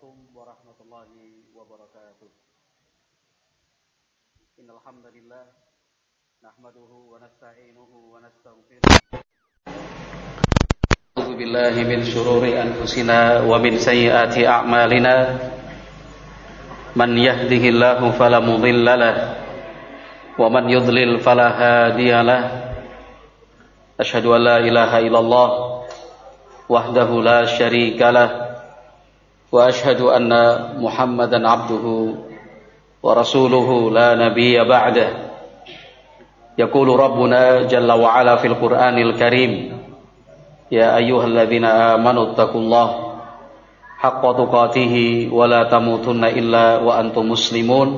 عليكم ورحمة الله وبركاته. إن الحمد لله نحمده ونستعينه ونستغفره. أعوذ بالله من شرور أنفسنا ومن سيئات أعمالنا. من يهده الله فلا مضل له ومن يضلل فلا هادي له. أشهد أن لا إله إلا الله وحده لا شريك له. وأشهد أن محمدا عبده ورسوله لا نبي بعده. يقول ربنا جل وعلا في القرآن الكريم يا أيها الذين آمنوا اتقوا الله حق تقاته ولا تموتن إلا وأنتم مسلمون.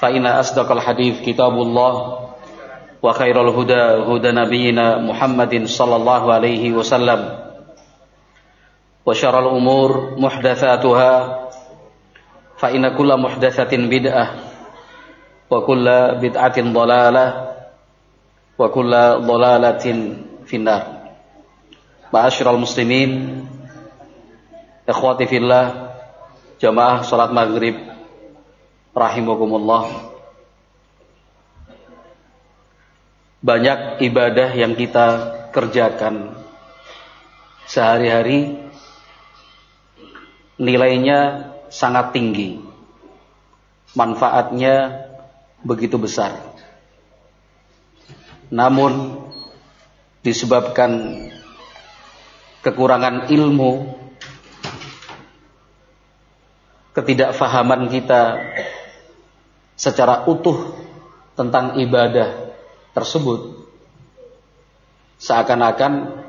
فإن أصدق الحديث كتاب الله وخير الهدى هدى نبينا محمد صلى الله عليه وسلم. وشر الأمور محدثاتها فإن كل محدثة بدعة وكل بدعة ضلالة وكل ضلالة في النار معاشر المسلمين إخواتي في الله جماعة صلاة maghrib rahimakumullah banyak ibadah yang kita kerjakan sehari-hari nilainya sangat tinggi. Manfaatnya begitu besar. Namun disebabkan kekurangan ilmu, ketidakfahaman kita secara utuh tentang ibadah tersebut, seakan-akan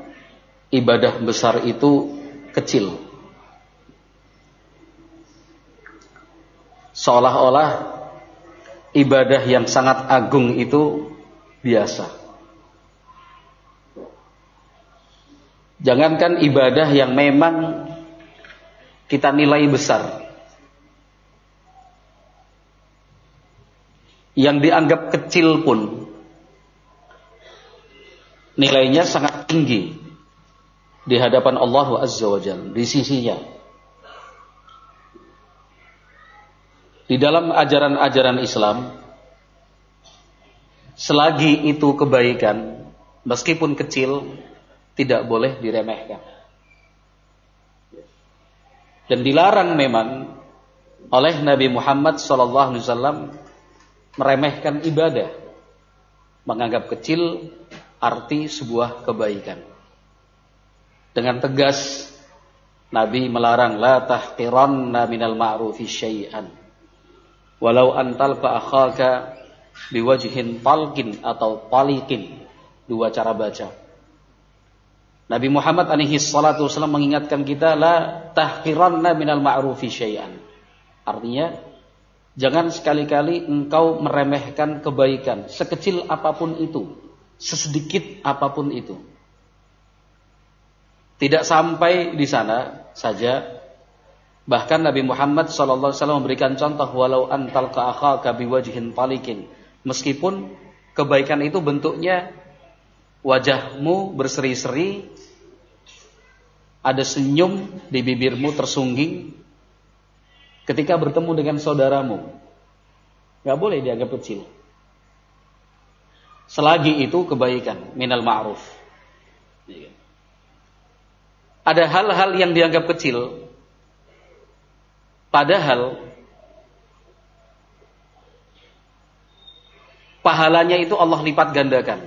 ibadah besar itu kecil. Seolah-olah ibadah yang sangat agung itu biasa. Jangankan ibadah yang memang kita nilai besar. Yang dianggap kecil pun nilainya sangat tinggi di hadapan Allah Azza wa Jalla, di sisinya. Di dalam ajaran-ajaran Islam, selagi itu kebaikan, meskipun kecil, tidak boleh diremehkan. Dan dilarang memang oleh Nabi Muhammad SAW meremehkan ibadah, menganggap kecil arti sebuah kebaikan. Dengan tegas Nabi melarang la tahqiranna minal ma'rufi syai'an Walau antal akhaka biwajhin talqin atau talikin. Dua cara baca. Nabi Muhammad alaihi salatu wasallam mengingatkan kita la tahqiranna minal ma'rufi syai'an. Artinya jangan sekali-kali engkau meremehkan kebaikan sekecil apa pun itu, sesedikit apa pun itu. Tidak sampai di sana saja Bahkan Nabi Muhammad SAW memberikan contoh walau antal ka'akhaka biwajhin palikin. Meskipun kebaikan itu bentuknya wajahmu berseri-seri, ada senyum di bibirmu tersungging ketika bertemu dengan saudaramu. Gak boleh dianggap kecil. Selagi itu kebaikan, minal ma'ruf. Ada hal-hal yang dianggap kecil, Padahal pahalanya itu Allah lipat gandakan.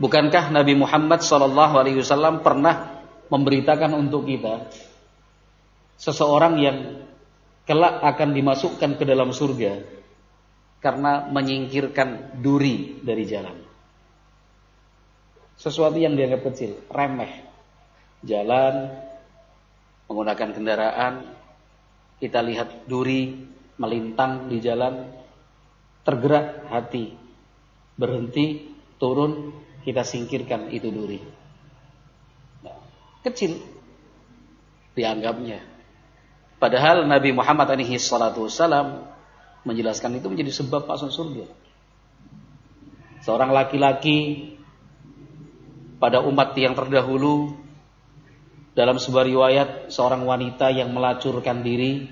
Bukankah Nabi Muhammad SAW pernah memberitakan untuk kita seseorang yang kelak akan dimasukkan ke dalam surga karena menyingkirkan duri dari jalan. Sesuatu yang dianggap kecil, remeh. Jalan, menggunakan kendaraan, kita lihat duri melintang di jalan, tergerak hati, berhenti, turun, kita singkirkan itu duri. Nah, kecil dianggapnya. Padahal Nabi Muhammad alaihi salatu wasalam menjelaskan itu menjadi sebab masuk surga. Seorang laki-laki pada umat yang terdahulu dalam sebuah riwayat seorang wanita yang melacurkan diri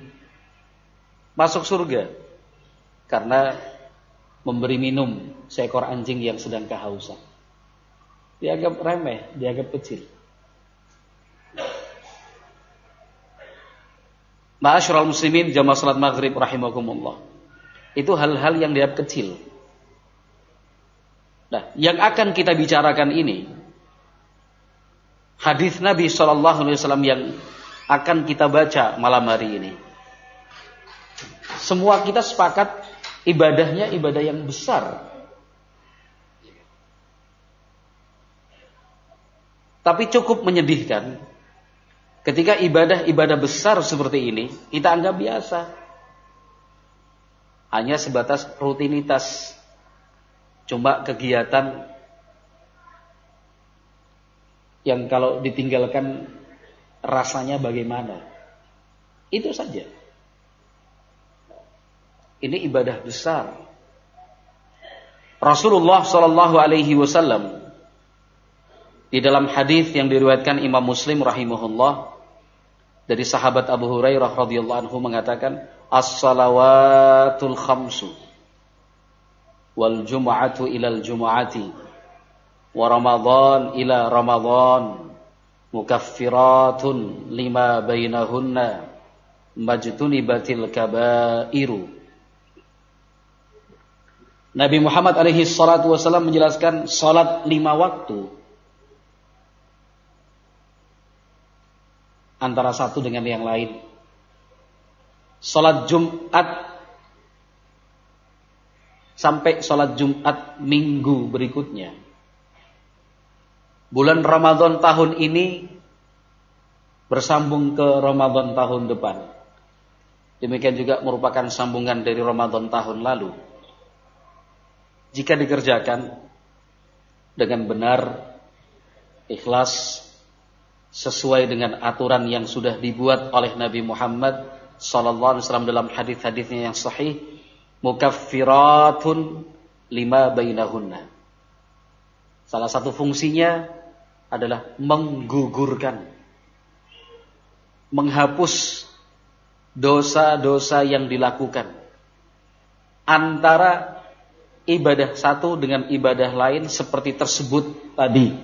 masuk surga karena memberi minum seekor anjing yang sedang kehausan. Dianggap remeh, dianggap kecil. Ma'asyiral muslimin jamaah salat maghrib rahimakumullah. Itu hal-hal yang dianggap kecil. Nah, yang akan kita bicarakan ini hadis Nabi Shallallahu Alaihi Wasallam yang akan kita baca malam hari ini. Semua kita sepakat ibadahnya ibadah yang besar. Tapi cukup menyedihkan ketika ibadah-ibadah besar seperti ini kita anggap biasa. Hanya sebatas rutinitas. Cuma kegiatan yang kalau ditinggalkan rasanya bagaimana. Itu saja. Ini ibadah besar. Rasulullah Shallallahu Alaihi Wasallam di dalam hadis yang diriwayatkan Imam Muslim rahimahullah dari sahabat Abu Hurairah radhiyallahu anhu mengatakan as-salawatul khamsu wal jum'atu ilal jum'ati wa Ramadan ila Ramadan mukaffiratun lima bainahunna majtunibatil kabairu Nabi Muhammad alaihi salatu wasallam menjelaskan salat lima waktu antara satu dengan yang lain. Salat Jumat sampai salat Jumat minggu berikutnya bulan Ramadan tahun ini bersambung ke Ramadan tahun depan. Demikian juga merupakan sambungan dari Ramadan tahun lalu. Jika dikerjakan dengan benar, ikhlas, sesuai dengan aturan yang sudah dibuat oleh Nabi Muhammad sallallahu alaihi wasallam dalam hadis-hadisnya yang sahih, mukaffiratun lima bainahunna. Salah satu fungsinya adalah menggugurkan, menghapus dosa-dosa yang dilakukan antara ibadah satu dengan ibadah lain seperti tersebut tadi.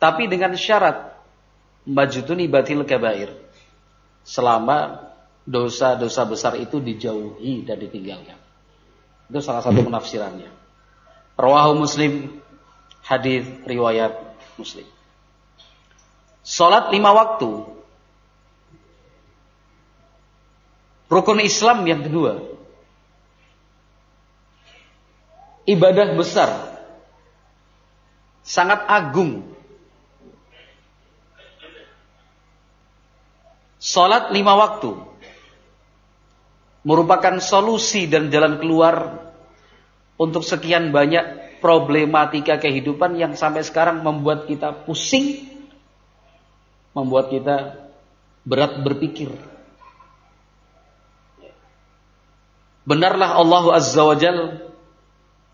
Tapi dengan syarat majutuni batil kabair. Selama dosa-dosa besar itu dijauhi dan ditinggalkan. Itu salah satu penafsirannya. Rawahu Muslim hadis riwayat Muslim. Salat lima waktu. Rukun Islam yang kedua. Ibadah besar. Sangat agung. Salat lima waktu. Merupakan solusi dan jalan keluar untuk sekian banyak problematika kehidupan yang sampai sekarang membuat kita pusing, membuat kita berat berpikir. Benarlah Allah Azza wa Jal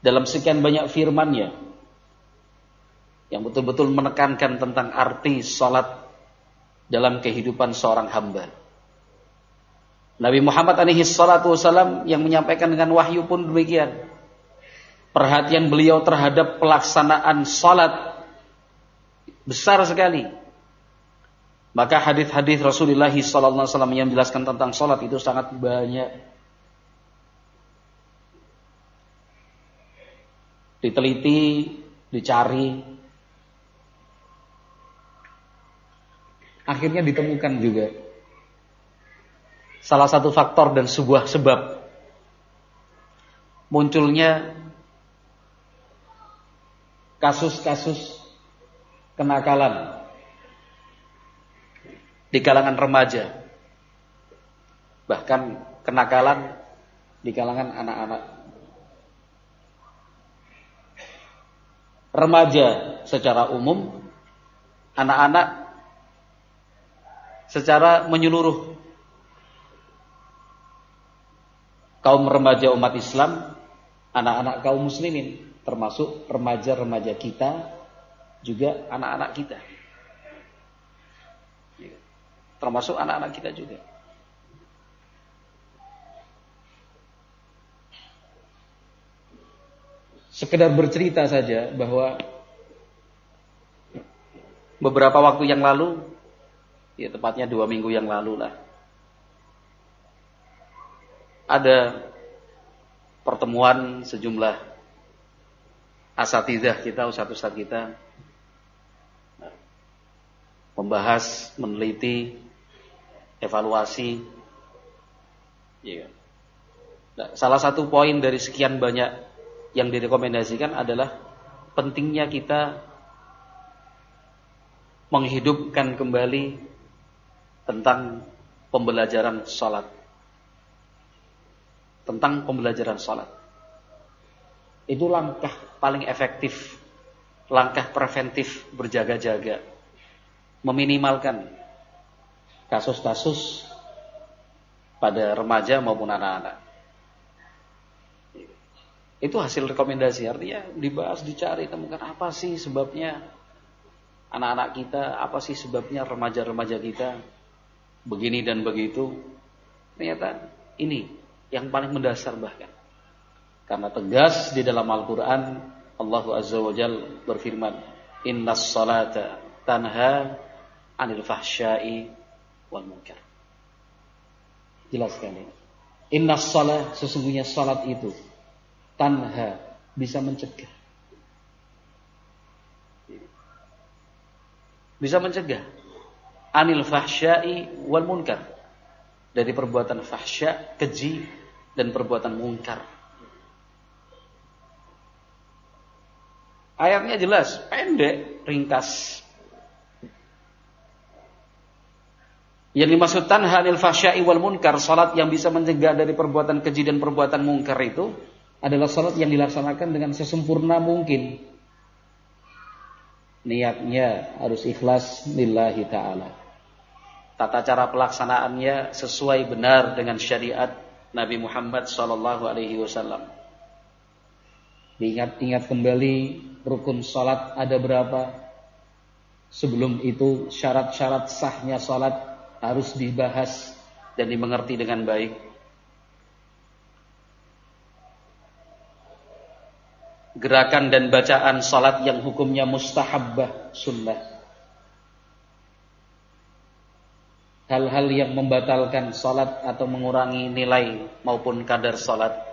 dalam sekian banyak firman-Nya yang betul-betul menekankan tentang arti salat dalam kehidupan seorang hamba. Nabi Muhammad alaihi salatu wasallam yang menyampaikan dengan wahyu pun demikian perhatian beliau terhadap pelaksanaan salat besar sekali. Maka hadis-hadis Rasulullah SAW yang menjelaskan tentang salat itu sangat banyak. Diteliti, dicari, akhirnya ditemukan juga salah satu faktor dan sebuah sebab munculnya kasus-kasus kenakalan di kalangan remaja. Bahkan kenakalan di kalangan anak-anak. Remaja secara umum, anak-anak secara menyeluruh. Kaum remaja umat Islam, anak-anak kaum muslimin termasuk remaja-remaja kita juga anak-anak kita. termasuk anak-anak kita juga. Sekedar bercerita saja bahwa beberapa waktu yang lalu, ya tepatnya dua minggu yang lalu lah, ada pertemuan sejumlah asatidah kita, ustaz-ustaz kita membahas, meneliti, evaluasi. Ya. Nah, salah satu poin dari sekian banyak yang direkomendasikan adalah pentingnya kita menghidupkan kembali tentang pembelajaran sholat. Tentang pembelajaran sholat. Itu langkah paling efektif, langkah preventif berjaga-jaga meminimalkan kasus-kasus pada remaja maupun anak-anak. Itu hasil rekomendasi, artinya dibahas, dicari, temukan apa sih sebabnya anak-anak kita, apa sih sebabnya remaja-remaja kita begini dan begitu. Ternyata ini yang paling mendasar bahkan. Karena tegas di dalam Al-Quran Allah Azza wa Jal berfirman, Inna salata tanha anil fahsyai wal munkar. Jelas sekali. Inna salat sesungguhnya salat itu tanha bisa mencegah. Bisa mencegah anil fahsyai wal munkar dari perbuatan fahsya, keji dan perbuatan munkar. Ayatnya jelas, pendek, ringkas. Yang dimaksud tanhanil fahsya'i wal munkar, salat yang bisa mencegah dari perbuatan keji dan perbuatan munkar itu adalah salat yang dilaksanakan dengan sesempurna mungkin. Niatnya harus ikhlas lillahi taala. Tata cara pelaksanaannya sesuai benar dengan syariat Nabi Muhammad sallallahu alaihi wasallam. Diingat-ingat kembali rukun salat ada berapa? Sebelum itu syarat-syarat sahnya salat harus dibahas dan dimengerti dengan baik. Gerakan dan bacaan salat yang hukumnya mustahabbah sunnah. Hal-hal yang membatalkan salat atau mengurangi nilai maupun kadar salat.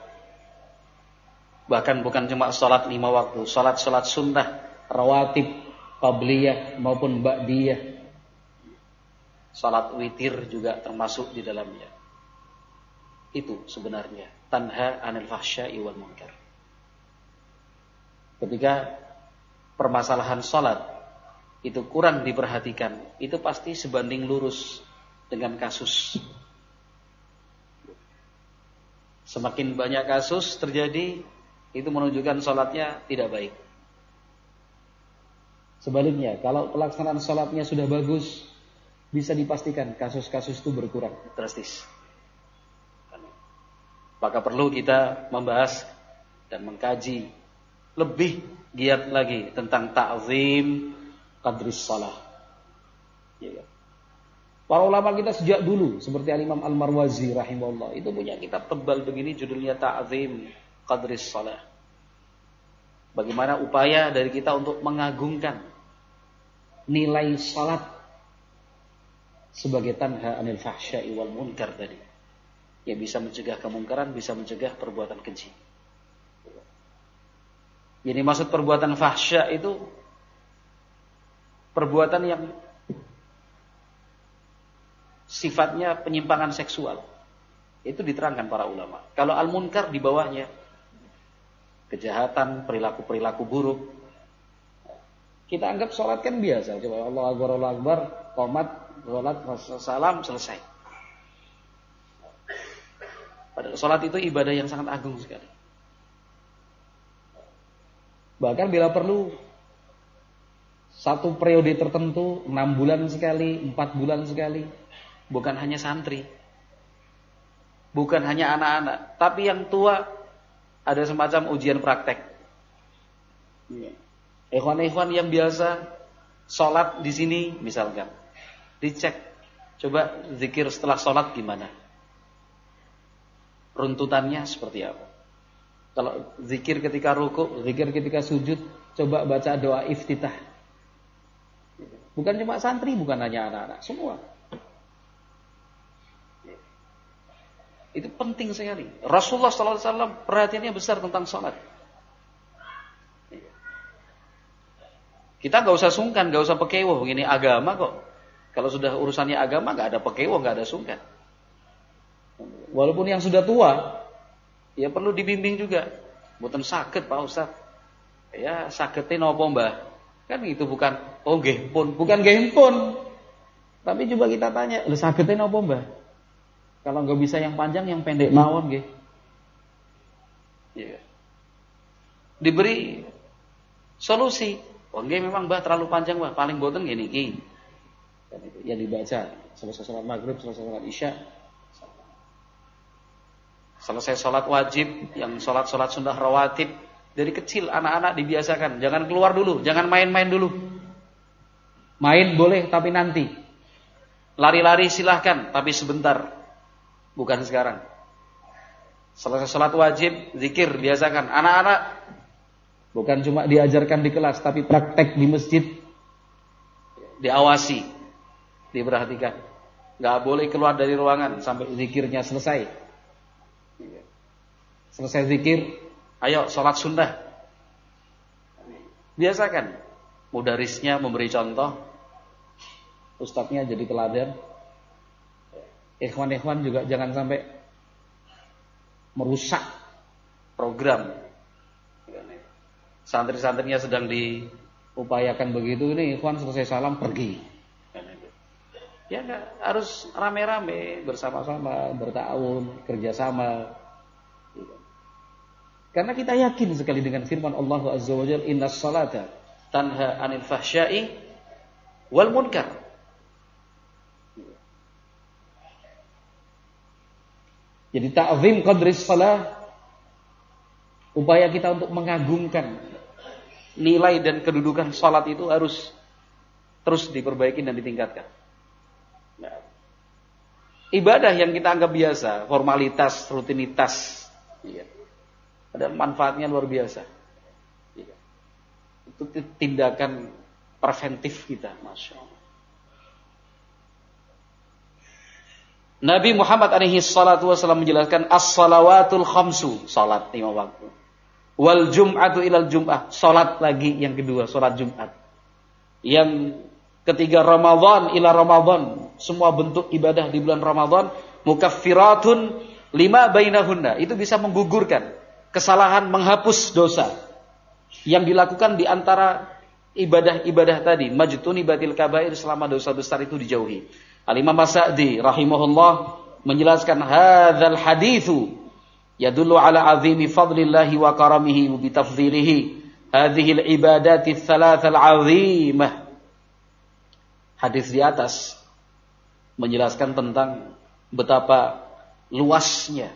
Bahkan bukan cuma salat lima waktu, salat-salat sunnah, rawatib, qabliyah maupun ba'diyah Salat witir juga termasuk di dalamnya. Itu sebenarnya tanha anil fahsya'i wal munkar. Ketika permasalahan salat itu kurang diperhatikan, itu pasti sebanding lurus dengan kasus. Semakin banyak kasus terjadi, itu menunjukkan salatnya tidak baik. Sebaliknya, kalau pelaksanaan salatnya sudah bagus, bisa dipastikan kasus-kasus itu berkurang drastis. Maka perlu kita membahas dan mengkaji lebih giat lagi tentang ta'zim qadris salah. Ya, ya. Para ulama kita sejak dulu seperti Al-Imam Al-Marwazi rahimahullah itu punya kitab tebal begini judulnya Ta'zim Qadris Salah. Bagaimana upaya dari kita untuk mengagungkan nilai salat sebagai tanha anil fahsya'i wal munkar tadi. Ya bisa mencegah kemungkaran, bisa mencegah perbuatan keji. Jadi maksud perbuatan fahsya itu perbuatan yang sifatnya penyimpangan seksual. Itu diterangkan para ulama. Kalau al-munkar di bawahnya kejahatan, perilaku-perilaku buruk. Kita anggap sholat kan biasa. Coba Allah Akbar, Allah Akbar, komat, sholat, salam, selesai. Padahal sholat itu ibadah yang sangat agung sekali. Bahkan bila perlu satu periode tertentu, enam bulan sekali, empat bulan sekali, bukan hanya santri, bukan hanya anak-anak, tapi yang tua ada semacam ujian praktek. Ikhwan-ikhwan yang biasa sholat di sini misalkan, dicek Coba zikir setelah sholat gimana? Runtutannya seperti apa? Kalau zikir ketika ruku, zikir ketika sujud, coba baca doa iftitah. Bukan cuma santri, bukan hanya anak-anak, semua. Itu penting sekali. Rasulullah SAW perhatiannya besar tentang sholat. Kita nggak usah sungkan, nggak usah pekewo. Ini agama kok. Kalau sudah urusannya agama nggak ada pekewo, nggak ada sungkan. Walaupun yang sudah tua, ya perlu dibimbing juga. Bukan sakit Pak Ustaz. Ya sakitin apa mbah? Kan itu bukan oh nggih pun, bukan nggih pun. Tapi coba kita tanya, lu sakitin apa mbah? Kalau nggak bisa yang panjang, yang pendek mawon nggih. Ya. Diberi solusi Oh nggih memang Mbah terlalu panjang Mbah, paling boten nggih niki. Itu yang dibaca selesai sholat maghrib, selesai sholat isya. Selesai sholat wajib, yang sholat-sholat sunnah rawatib. Dari kecil anak-anak dibiasakan, jangan keluar dulu, jangan main-main dulu. Main boleh tapi nanti. Lari-lari silahkan, tapi sebentar. Bukan sekarang. Selesai sholat wajib, zikir, biasakan. Anak-anak Bukan cuma diajarkan di kelas, tapi praktek di masjid. Diawasi, diperhatikan. Gak boleh keluar dari ruangan sampai zikirnya selesai. Selesai zikir, ayo sholat sunnah. Biasakan. Mudarisnya memberi contoh. Ustadznya jadi teladan. Ikhwan-ikhwan juga jangan sampai merusak program. Santri-santrinya sedang diupayakan begitu ini ikhwan selesai salam pergi. Ya enggak harus rame-rame bersama-sama bertahun kerjasama. Karena kita yakin sekali dengan firman Allah Azza wa inna salata tanha anil fahsyai wal munkar jadi ta'zim qadri salah upaya kita untuk mengagungkan nilai dan kedudukan sholat itu harus terus diperbaiki dan ditingkatkan. Nah, ibadah yang kita anggap biasa, formalitas, rutinitas, iya. ada manfaatnya luar biasa. Iya. Itu tindakan preventif kita, masya Allah. Nabi Muhammad alaihi salatu wasallam menjelaskan as-salawatul khamsu, salat lima waktu. Wal jum'atu ilal jum'ah. Salat lagi yang kedua, salat Jumat. Yang ketiga Ramadan ila Ramadan. Semua bentuk ibadah di bulan Ramadan mukaffiratun lima bainahunna. Itu bisa menggugurkan kesalahan, menghapus dosa yang dilakukan di antara ibadah-ibadah tadi. Majtuni batil kabair selama dosa besar itu dijauhi. Al-Imam Mas'adi rahimahullah menjelaskan hadzal hadithu yadullu ala azimi fadlillahi wa karamihi wa bitafdhilihi hadhihi al-ibadati al-azimah. Hadis di atas menjelaskan tentang betapa luasnya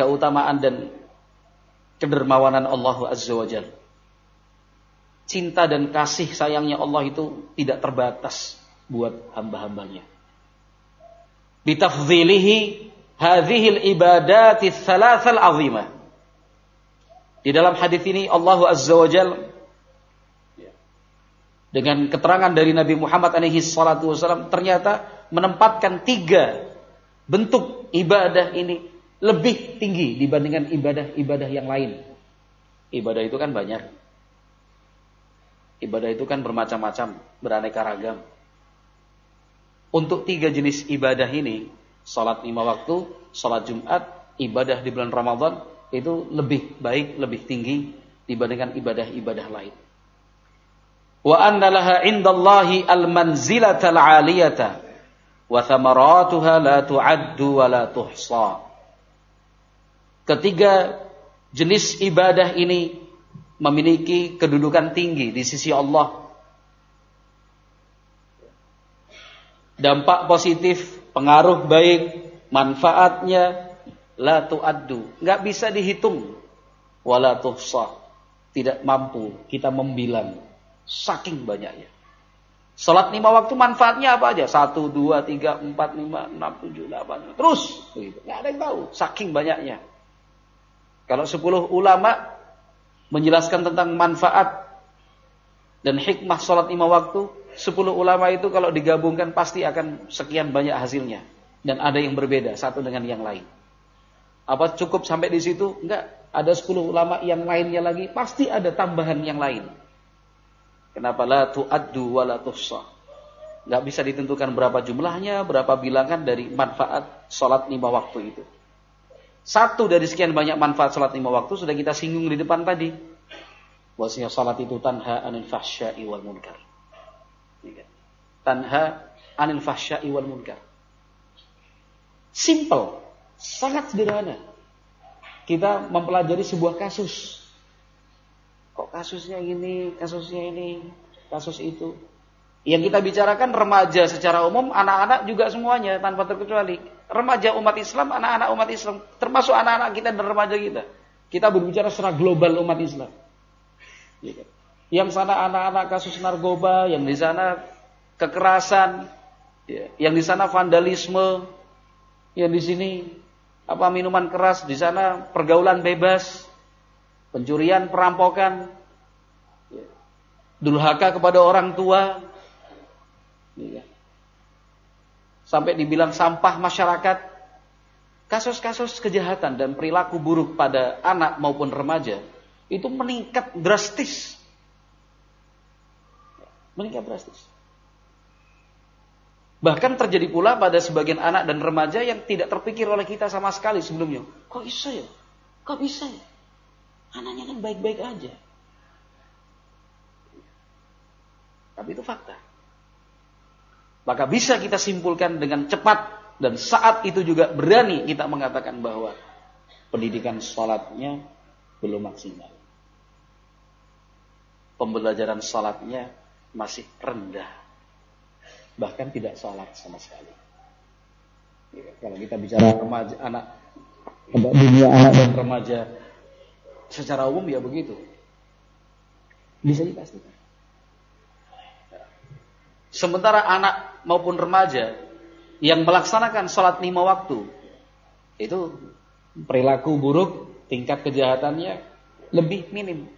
keutamaan dan kedermawanan Allah Azza wa Jalla. Cinta dan kasih sayangnya Allah itu tidak terbatas buat hamba-hambanya. Bitafdhilihi hadhil ibadati thalathal azimah. Di dalam hadis ini Allah Azza wa Jal dengan keterangan dari Nabi Muhammad alaihi salatu wasallam ternyata menempatkan tiga bentuk ibadah ini lebih tinggi dibandingkan ibadah-ibadah yang lain. Ibadah itu kan banyak. Ibadah itu kan bermacam-macam, beraneka ragam. Untuk tiga jenis ibadah ini, Salat lima waktu, salat Jumat, ibadah di bulan Ramadan itu lebih baik, lebih tinggi dibandingkan ibadah-ibadah lain. Wa anna laha indallahi al-manzilata al-'aliyata wa thamaratuha la tu'addu wa la tuhsa. Ketiga jenis ibadah ini memiliki kedudukan tinggi di sisi Allah. Dampak positif pengaruh baik, manfaatnya la tuaddu, nggak bisa dihitung. Wala tuhsa, tidak mampu kita membilang saking banyaknya. Salat lima waktu manfaatnya apa aja? Satu, dua, tiga, empat, lima, enam, tujuh, delapan. Terus. Begitu. Nggak ada yang tahu. Saking banyaknya. Kalau sepuluh ulama menjelaskan tentang manfaat dan hikmah salat lima waktu, sepuluh ulama itu kalau digabungkan pasti akan sekian banyak hasilnya. Dan ada yang berbeda satu dengan yang lain. Apa cukup sampai di situ? Enggak. Ada sepuluh ulama yang lainnya lagi. Pasti ada tambahan yang lain. Kenapa la tu'addu wa la tuhsa? Gak bisa ditentukan berapa jumlahnya, berapa bilangan dari manfaat sholat lima waktu itu. Satu dari sekian banyak manfaat sholat lima waktu sudah kita singgung di depan tadi. Bahwasanya sholat itu tanha anil fahsya'i wal munkar. Iya. Tanha anil fahsya'i wal munkar. Simple, sangat sederhana. Kita mempelajari sebuah kasus Kok kasusnya ini, kasusnya ini, kasus itu. Yang kita bicarakan remaja secara umum, anak-anak juga semuanya tanpa terkecuali. Remaja umat Islam, anak-anak umat Islam, termasuk anak-anak kita dan remaja kita. Kita berbicara secara global umat Islam. Gitu. Yang sana anak-anak kasus narkoba, yang di sana kekerasan, ya, yang di sana vandalisme, yang di sini apa minuman keras, di sana pergaulan bebas, pencurian, perampokan, durhaka kepada orang tua, iya. sampai dibilang sampah masyarakat. Kasus-kasus kejahatan dan perilaku buruk pada anak maupun remaja itu meningkat drastis. Meningkat drastis. Bahkan terjadi pula pada sebagian anak dan remaja yang tidak terpikir oleh kita sama sekali sebelumnya. Kok bisa ya? Kok bisa ya? Anaknya kan baik-baik aja. Tapi itu fakta. Maka bisa kita simpulkan dengan cepat dan saat itu juga berani kita mengatakan bahwa pendidikan sholatnya belum maksimal. Pembelajaran sholatnya masih rendah. Bahkan tidak sholat sama sekali. Ya, kalau kita bicara remaja, anak dunia anak dan remaja Secara umum ya begitu. Bisa dipastikan. Sementara anak maupun remaja yang melaksanakan sholat lima waktu itu perilaku buruk, tingkat kejahatannya lebih minim.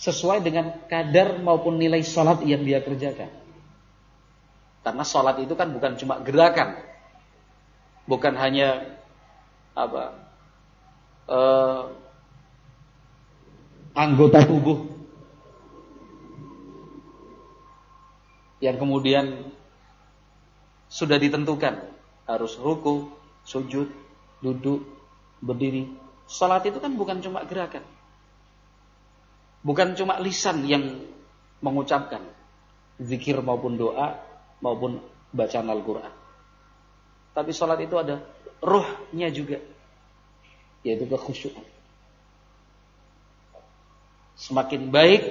Sesuai dengan kadar maupun nilai sholat yang dia kerjakan. Karena sholat itu kan bukan cuma gerakan, bukan hanya apa uh, anggota tubuh yang kemudian sudah ditentukan harus ruku, sujud, duduk, berdiri. Salat itu kan bukan cuma gerakan. Bukan cuma lisan yang mengucapkan zikir maupun doa maupun bacaan Al-Qur'an. Tapi salat itu ada ruhnya juga yaitu kekhusyukan. Semakin baik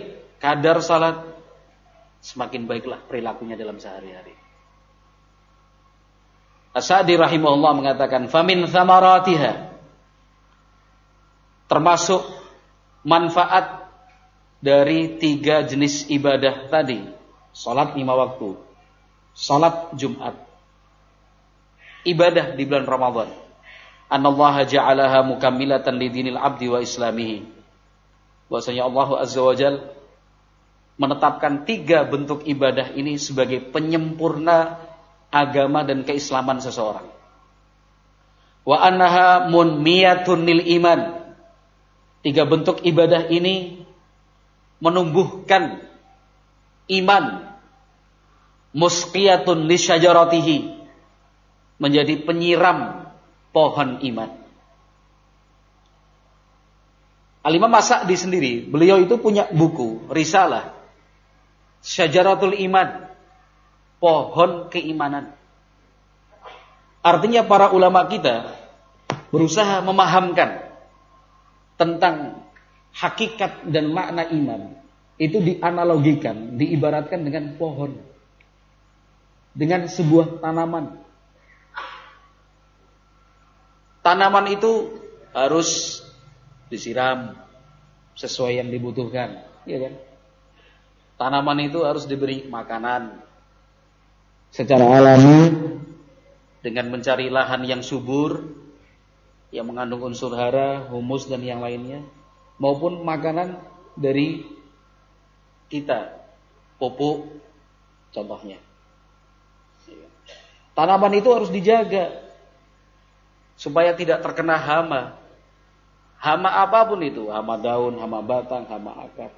kadar salat, semakin baiklah perilakunya dalam sehari-hari. Asadi rahimahullah mengatakan, "Famin thamaratiha" termasuk manfaat dari tiga jenis ibadah tadi. Salat lima waktu, salat Jumat, ibadah di bulan Ramadan. Anallaha ja'alaha mukammilatan lidinil abdi wa islamihi bahwasanya Allah Azza wa Jal menetapkan tiga bentuk ibadah ini sebagai penyempurna agama dan keislaman seseorang. Wa annaha munmiyatun lil iman. Tiga bentuk ibadah ini menumbuhkan iman musqiyatun li syajaratihi menjadi penyiram pohon iman. Alimah Masak di sendiri, beliau itu punya buku, risalah. Syajaratul Iman. Pohon keimanan. Artinya para ulama kita berusaha memahamkan tentang hakikat dan makna iman. Itu dianalogikan, diibaratkan dengan pohon. Dengan sebuah tanaman. Tanaman itu harus disiram sesuai yang dibutuhkan, ya kan? Tanaman itu harus diberi makanan secara alami dengan mencari lahan yang subur yang mengandung unsur hara, humus dan yang lainnya maupun makanan dari kita, pupuk contohnya. Tanaman itu harus dijaga supaya tidak terkena hama. Hama apa pun itu, hama daun, hama batang, hama akar.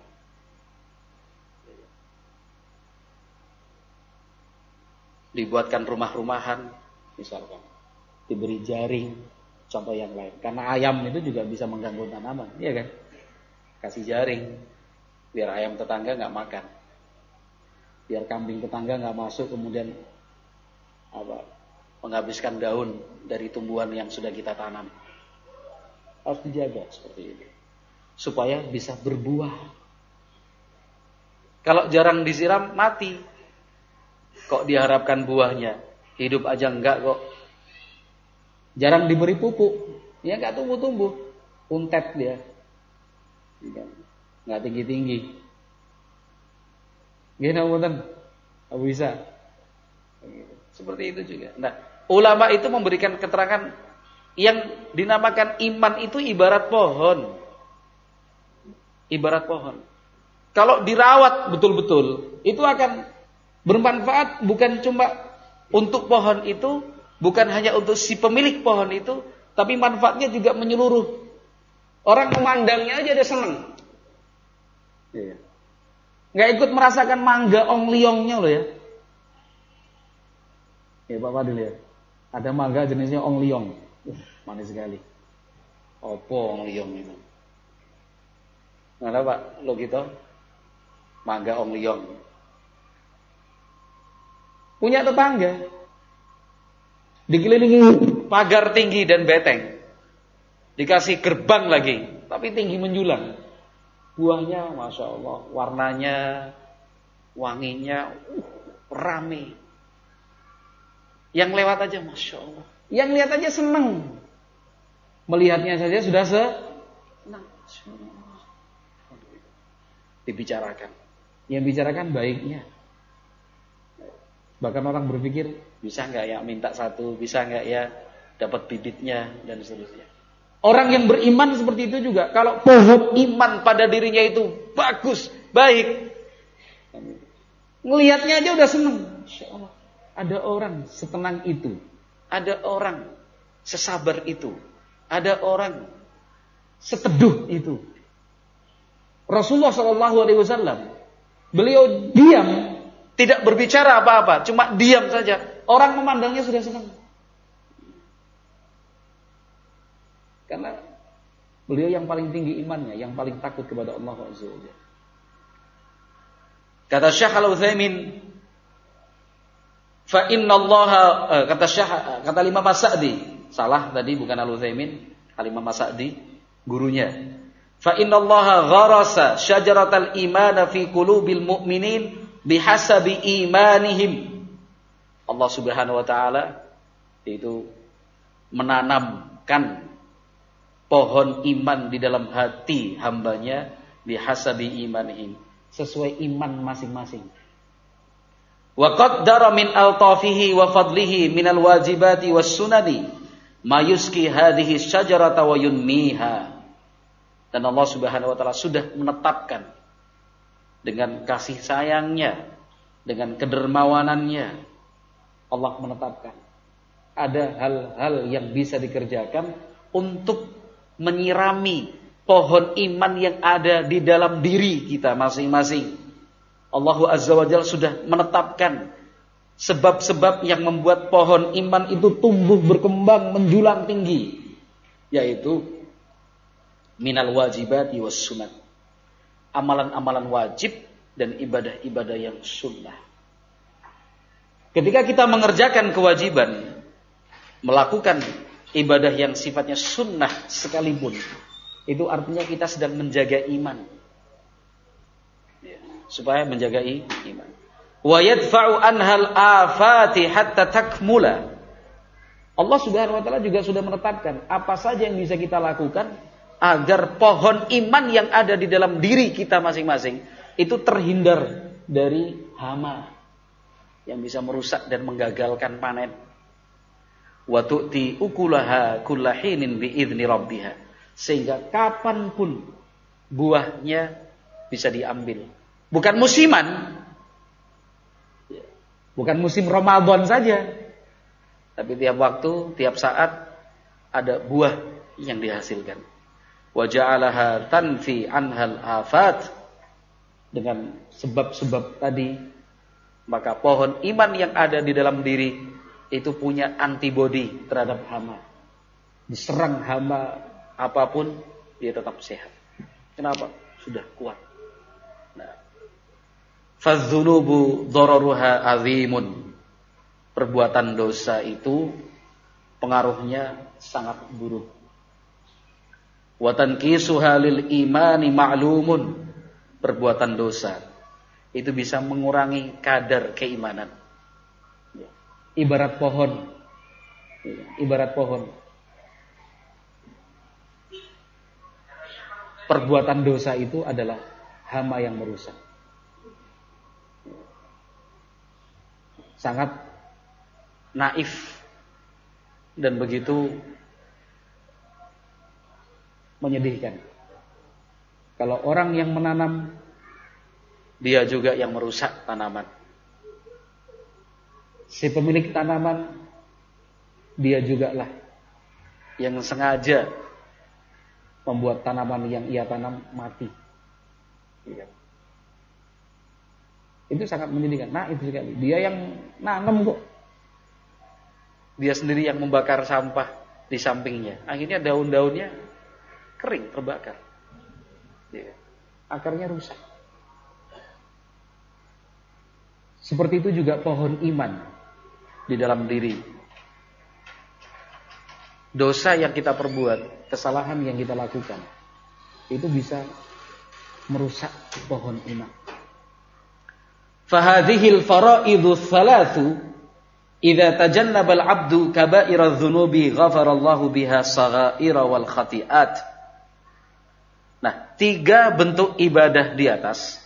Dibuatkan rumah-rumahan, misalkan. Diberi jaring, contoh yang lain. Karena ayam itu juga bisa mengganggu tanaman, iya kan? Kasih jaring, biar ayam tetangga nggak makan. Biar kambing tetangga nggak masuk, kemudian apa menghabiskan daun dari tumbuhan yang sudah kita tanam. Harus dijaga seperti itu. Supaya bisa berbuah. Kalau jarang disiram mati. Kok diharapkan buahnya? Hidup aja enggak kok. Jarang diberi pupuk. Ya enggak tumbuh-tumbuh. Untet dia. Enggak tinggi-tinggi. Gini, Gak bisa. Seperti itu juga. Nah, ulama itu memberikan keterangan yang dinamakan iman itu ibarat pohon. Ibarat pohon. Kalau dirawat betul-betul, itu akan bermanfaat bukan cuma untuk pohon itu, bukan hanya untuk si pemilik pohon itu, tapi manfaatnya juga menyeluruh. Orang memandangnya aja dia seneng. Iya. Nggak ikut merasakan mangga ong liongnya loh ya. Ya Pak Fadil ya. Ada mangga jenisnya ong liong. Uh, manis sekali. Opo ong liong itu? Nggak Pak, lo gitu? Mangga ong liong. Punya tetangga. Dikelilingi pagar tinggi dan beteng. Dikasih gerbang lagi, tapi tinggi menjulang. Buahnya, masya Allah, warnanya, wanginya, uh, rame. Yang lewat aja Masya Allah. Yang lihat aja senang. Melihatnya saja sudah senang. Dibicarakan. Yang bicarakan baiknya. Bahkan orang berpikir, bisa nggak ya minta satu, bisa nggak ya dapat bibitnya, dan seterusnya. Orang yang beriman seperti itu juga, kalau pohon iman pada dirinya itu bagus, baik, ngelihatnya aja udah seneng. Masya Allah. Ada orang setenang itu. Ada orang sesabar itu. Ada orang seteduh itu. Rasulullah Shallallahu Alaihi Wasallam, beliau diam, tidak berbicara apa-apa, cuma diam saja. Orang memandangnya sudah senang. Karena beliau yang paling tinggi imannya, yang paling takut kepada Allah Azza Kata Syekh Al-Utsaimin Fa inna Allah eh, kata Syah kata Imam Mas'di, salah tadi bukan Al-Utsaimin, Imam Mas'di gurunya. Fa inna Allah gharasa syajaratal iman fi qulubil mu'minin bihasabi imanihim. Allah Subhanahu wa taala itu menanamkan pohon iman di dalam hati hambanya bihasabi imanihim sesuai iman masing-masing. Wa qaddara min altafihi wa fadlihi minal wajibati was sunani ma yuski hadhihi syajarata wa yunmiha. Dan Allah Subhanahu wa taala sudah menetapkan dengan kasih sayangnya, dengan kedermawanannya Allah menetapkan ada hal-hal yang bisa dikerjakan untuk menyirami pohon iman yang ada di dalam diri kita masing-masing. Allah Azza wa Jalla sudah menetapkan sebab-sebab yang membuat pohon iman itu tumbuh berkembang menjulang tinggi yaitu minal wajibati was sunat amalan-amalan wajib dan ibadah-ibadah yang sunnah. Ketika kita mengerjakan kewajiban melakukan ibadah yang sifatnya sunnah sekalipun itu artinya kita sedang menjaga iman supaya menjaga iman. Wa yadfa'u anhal afati hatta takmula. Allah Subhanahu wa taala juga sudah menetapkan apa saja yang bisa kita lakukan agar pohon iman yang ada di dalam diri kita masing-masing itu terhindar dari hama yang bisa merusak dan menggagalkan panen. Wa tu'ti ukulaha kullahinin biidni rabbiha. Sehingga kapan pun buahnya bisa diambil. Bukan musiman. Bukan musim Ramadan saja. Tapi tiap waktu, tiap saat ada buah yang dihasilkan. Wa ja'alaha tanfi anhal afat dengan sebab-sebab tadi maka pohon iman yang ada di dalam diri itu punya antibodi terhadap hama. Diserang hama apa pun dia tetap sehat. Kenapa? Sudah kuat. Fadzunubu dororuha azimun. Perbuatan dosa itu pengaruhnya sangat buruk. Watan kisuhalil imani ma'lumun perbuatan dosa itu bisa mengurangi kadar keimanan. Ibarat pohon, ibarat pohon. Perbuatan dosa itu adalah hama yang merusak. Sangat naif dan begitu menyedihkan. Kalau orang yang menanam, dia juga yang merusak tanaman. Si pemilik tanaman, dia juga lah yang sengaja membuat tanaman yang ia tanam mati. Iya. Itu sangat menyedihkan. Nah itu sekali. Dia yang nanam kok. Dia sendiri yang membakar sampah di sampingnya. Akhirnya daun-daunnya kering, terbakar ya, akarnya rusak. Seperti itu juga pohon iman di dalam diri. Dosa yang kita perbuat, kesalahan yang kita lakukan, itu bisa merusak pohon iman. Fahadhil faraidu thalathu idza tajannaba al-'abdu kaba'ira adh-dhunubi ghafarallahu biha saghaira wal khati'at. Nah, tiga bentuk ibadah di atas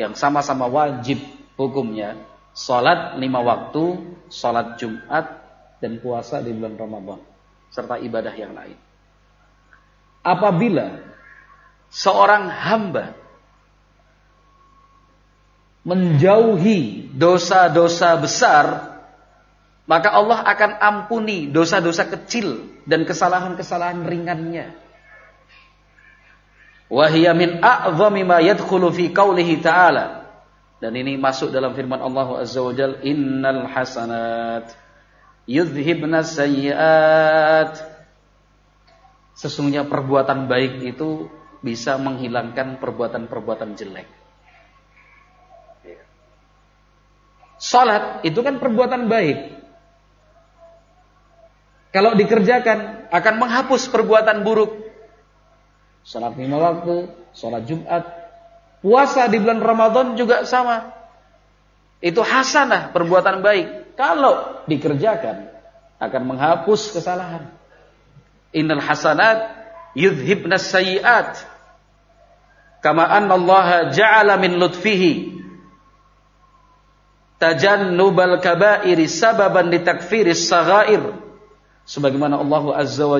yang sama-sama wajib hukumnya, salat lima waktu, salat Jumat dan puasa di bulan Ramadan serta ibadah yang lain. Apabila seorang hamba menjauhi dosa-dosa besar, maka Allah akan ampuni dosa-dosa kecil dan kesalahan-kesalahan ringannya. Wahia min a'zami ma yadkhulu fi ta'ala. Dan ini masuk dalam firman Allah Azza wa Innal hasanat yudhibna sayyiat. Sesungguhnya perbuatan baik itu bisa menghilangkan perbuatan-perbuatan jelek. Salat itu kan perbuatan baik. Kalau dikerjakan akan menghapus perbuatan buruk. Salat lima waktu, salat Jumat, puasa di bulan Ramadan juga sama. Itu hasanah, perbuatan baik. Kalau dikerjakan akan menghapus kesalahan. Innal hasanat yudhibna sayyiat. Kama anna Allah ja'ala min lutfihi tajannubal kaba'iri sababan litakfiris saghair. Sebagaimana Allah Azza wa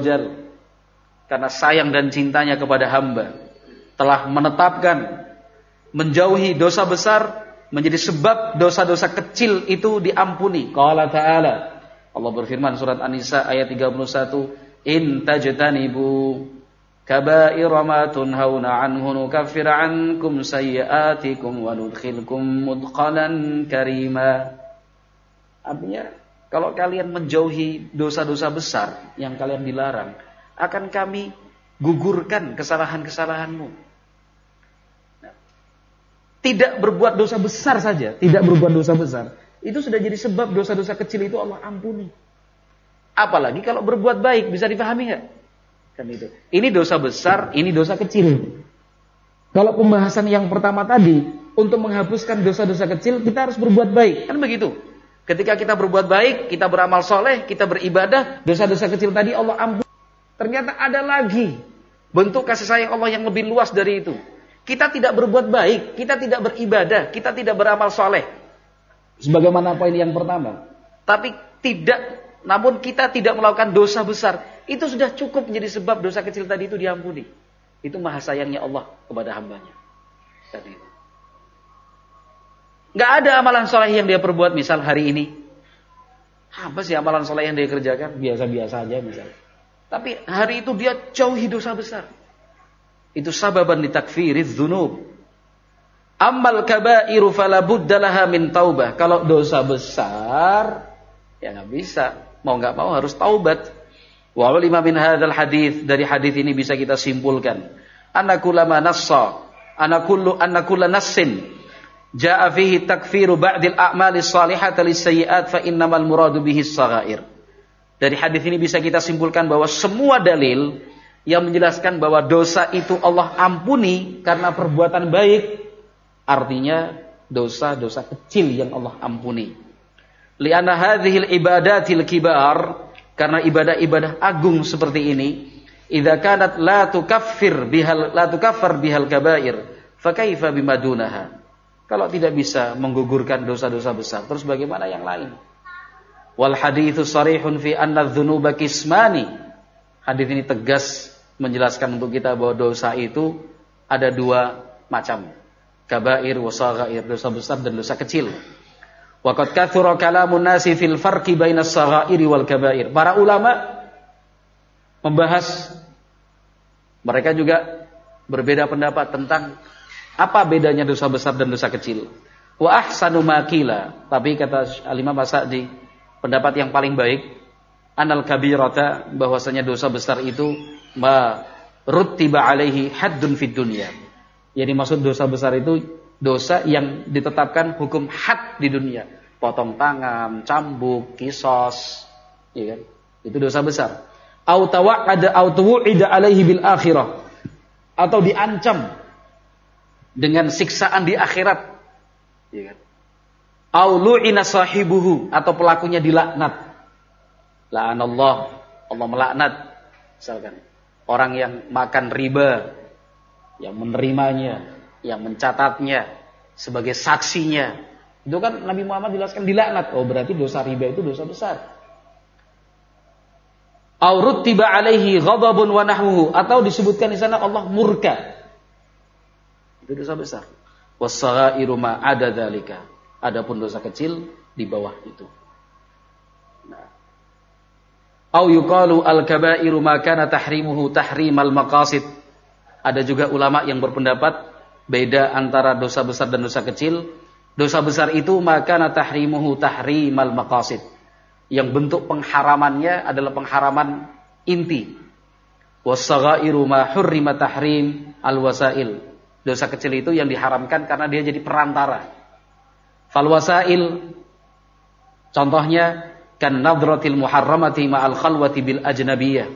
karena sayang dan cintanya kepada hamba telah menetapkan menjauhi dosa besar menjadi sebab dosa-dosa kecil itu diampuni. Qala ta'ala Allah berfirman surat An-Nisa ayat 31, "In tajtanibu ma tunhauna anhu nukaffir ankum sayyi'atikum wa nudkhilkum mudkhalan karima." Artinya, kalau kalian menjauhi dosa-dosa besar yang kalian dilarang, akan kami gugurkan kesalahan-kesalahanmu. Tidak berbuat dosa besar saja, tidak berbuat dosa besar. Itu sudah jadi sebab dosa-dosa kecil itu Allah ampuni. Apalagi kalau berbuat baik, bisa dipahami nggak? Kan itu. Ini dosa besar, ini dosa kecil. Kalau pembahasan yang pertama tadi, untuk menghapuskan dosa-dosa kecil, kita harus berbuat baik. Kan begitu. Ketika kita berbuat baik, kita beramal soleh, kita beribadah, dosa-dosa kecil tadi Allah ampuni. Ternyata ada lagi bentuk kasih sayang Allah yang lebih luas dari itu. Kita tidak berbuat baik, kita tidak beribadah, kita tidak beramal soleh. Sebagaimana poin yang pertama. Tapi tidak, namun kita tidak melakukan dosa besar. Itu sudah cukup menjadi sebab dosa kecil tadi itu diampuni. Itu maha sayangnya Allah kepada hambanya. Tadi itu. Gak ada amalan soleh yang dia perbuat misal hari ini. Apa sih amalan soleh yang dia kerjakan? Biasa-biasa aja misalnya. Tapi hari itu dia jauhi dosa besar. Itu sababan ditakfiriz dzunub. Amal kabairu fala buddalaha min taubah. Kalau dosa besar ya nggak bisa. Mau nggak mau harus taubat. Wa ulima min hadzal hadis dari hadis ini bisa kita simpulkan. Anakulama nassa anakullu anakulla nassin jaa fihi takfiru ba'dil a'mali salihati lis-sayyi'at fa innamal muradu bihi as-saghair. Dari hadis ini bisa kita simpulkan bahwa semua dalil yang menjelaskan bahwa dosa itu Allah ampuni karena perbuatan baik artinya dosa-dosa kecil yang Allah ampuni liana hadhil ibadatil kibar karena ibadah-ibadah agung seperti ini idza kanat la tukaffir bihal la tukaffar bihal kabair fa kaifa bimadunaha kalau tidak bisa menggugurkan dosa-dosa besar terus bagaimana yang lain wal haditsu sarihun fi anna dzunuba kismani hadis ini tegas menjelaskan untuk kita bahwa dosa itu ada dua macam. Kabair wa dosa besar dan dosa kecil. Waqad kathura kalamun nasi fil farqi bainas saghairi wal kabair. Para ulama membahas mereka juga berbeda pendapat tentang apa bedanya dosa besar dan dosa kecil. Wa ahsanu makila, tapi kata Al-Imam Sa'di, pendapat yang paling baik anal kabirata bahwasanya dosa besar itu ma rutiba alaihi haddun fid dunya. Jadi maksud dosa besar itu dosa yang ditetapkan hukum had di dunia. Potong tangan, cambuk, kisos, ya kan? Itu dosa besar. Au tawa'ada au tuw'ida alaihi bil akhirah. Atau diancam dengan siksaan di akhirat. Ya kan? Au sahibuhu atau pelakunya dilaknat. La'anallah, Allah melaknat. Misalkan orang yang makan riba, yang menerimanya, yang mencatatnya sebagai saksinya. Itu kan Nabi Muhammad jelaskan dilaknat. Oh berarti dosa riba itu dosa besar. Aurut tiba alaihi ghadabun wa nahwuhu atau disebutkan di sana Allah murka. Itu dosa besar. Wasaghairu ma ada dalika. Adapun dosa kecil di bawah itu. Au yuqalu al-kabairu ma kana tahrimuhu tahrimal maqasid. Ada juga ulama yang berpendapat beda antara dosa besar dan dosa kecil. Dosa besar itu maka tahrimuhu tahrimal maqasid. Yang bentuk pengharamannya adalah pengharaman inti. Wasaghairu ma hurrima tahrim al-wasail. Dosa kecil itu yang diharamkan karena dia jadi perantara. Fal wasail contohnya kan nadratil muharramati ma'al khalwati bil ajnabiyah.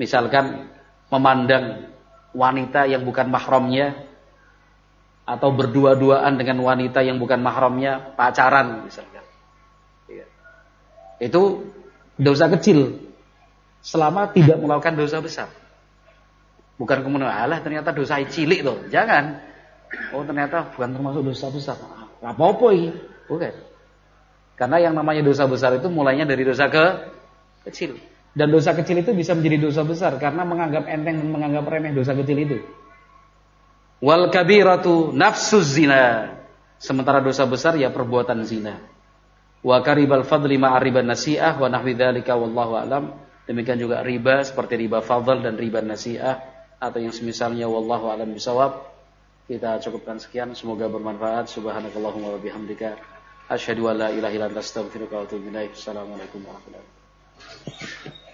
Misalkan memandang wanita yang bukan mahramnya atau berdua-duaan dengan wanita yang bukan mahramnya, pacaran misalkan. Ya. Itu dosa kecil selama tidak melakukan dosa besar. Bukan kemudian Allah ternyata dosa cilik loh. Jangan. Oh ternyata bukan termasuk dosa besar. Apa-apa ini. Bukan. Karena yang namanya dosa besar itu mulainya dari dosa ke kecil. Dan dosa kecil itu bisa menjadi dosa besar karena menganggap enteng dan menganggap remeh dosa kecil itu. Wal kabiratu nafsu zina. Sementara dosa besar ya perbuatan zina. Wa karibal fadli ma'ariban nasi'ah wa nahwi dzalika wallahu alam. Demikian juga riba seperti riba fadl dan riba nasi'ah atau yang semisalnya wallahu alam bisawab. Kita cukupkan sekian semoga bermanfaat. Subhanakallahumma wa bihamdika Asyhadu an la ilaha illa anta astaghfiruka wa atubu ilaik. Assalamualaikum warahmatullahi wabarakatuh.